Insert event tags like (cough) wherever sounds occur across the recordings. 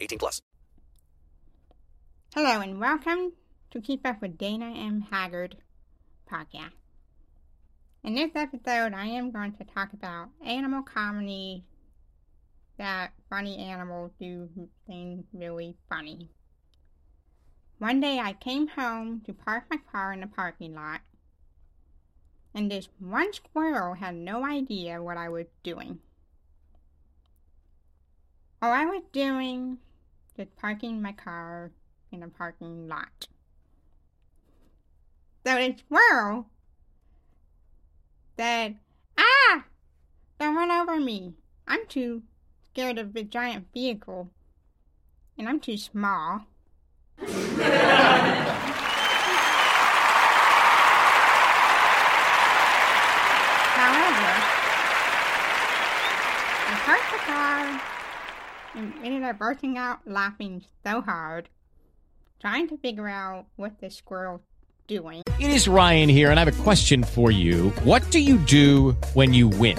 18 plus. Hello and welcome to Keep Up with Dana M. Haggard podcast. In this episode, I am going to talk about animal comedy that funny animals do things really funny. One day I came home to park my car in the parking lot, and this one squirrel had no idea what I was doing. All I was doing was parking my car in a parking lot. So the squirrel said, Ah! Don't run over me. I'm too scared of the giant vehicle, and I'm too small. (laughs) However, I parked the car and ended up bursting out laughing so hard, trying to figure out what the squirrel doing. It is Ryan here, and I have a question for you. What do you do when you win?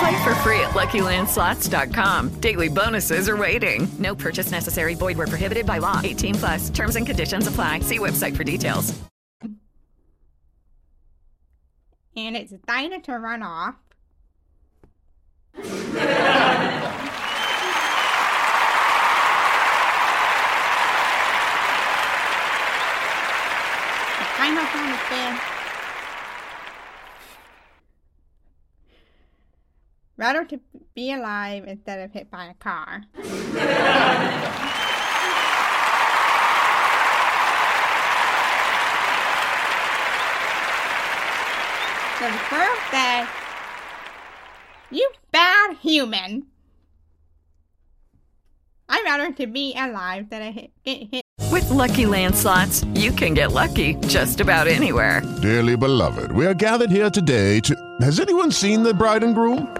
Play for free at LuckyLandSlots.com. Daily bonuses are waiting. No purchase necessary. Void where prohibited by law. 18 plus. Terms and conditions apply. See website for details. And it's decided to run off. I climb up on the fence. Rather to be alive instead of hit by a car. So the squirrel said, You bad human! I'd rather to be alive than I hit, get hit. With Lucky Land slots, you can get lucky just about anywhere. Dearly beloved, we are gathered here today to. Has anyone seen the bride and groom?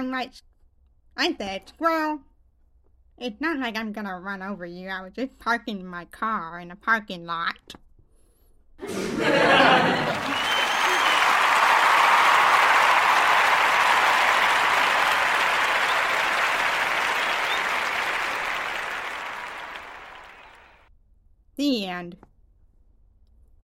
I'm like, I said, squirrel, it's not like I'm gonna run over you. I was just parking my car in a parking lot. the end.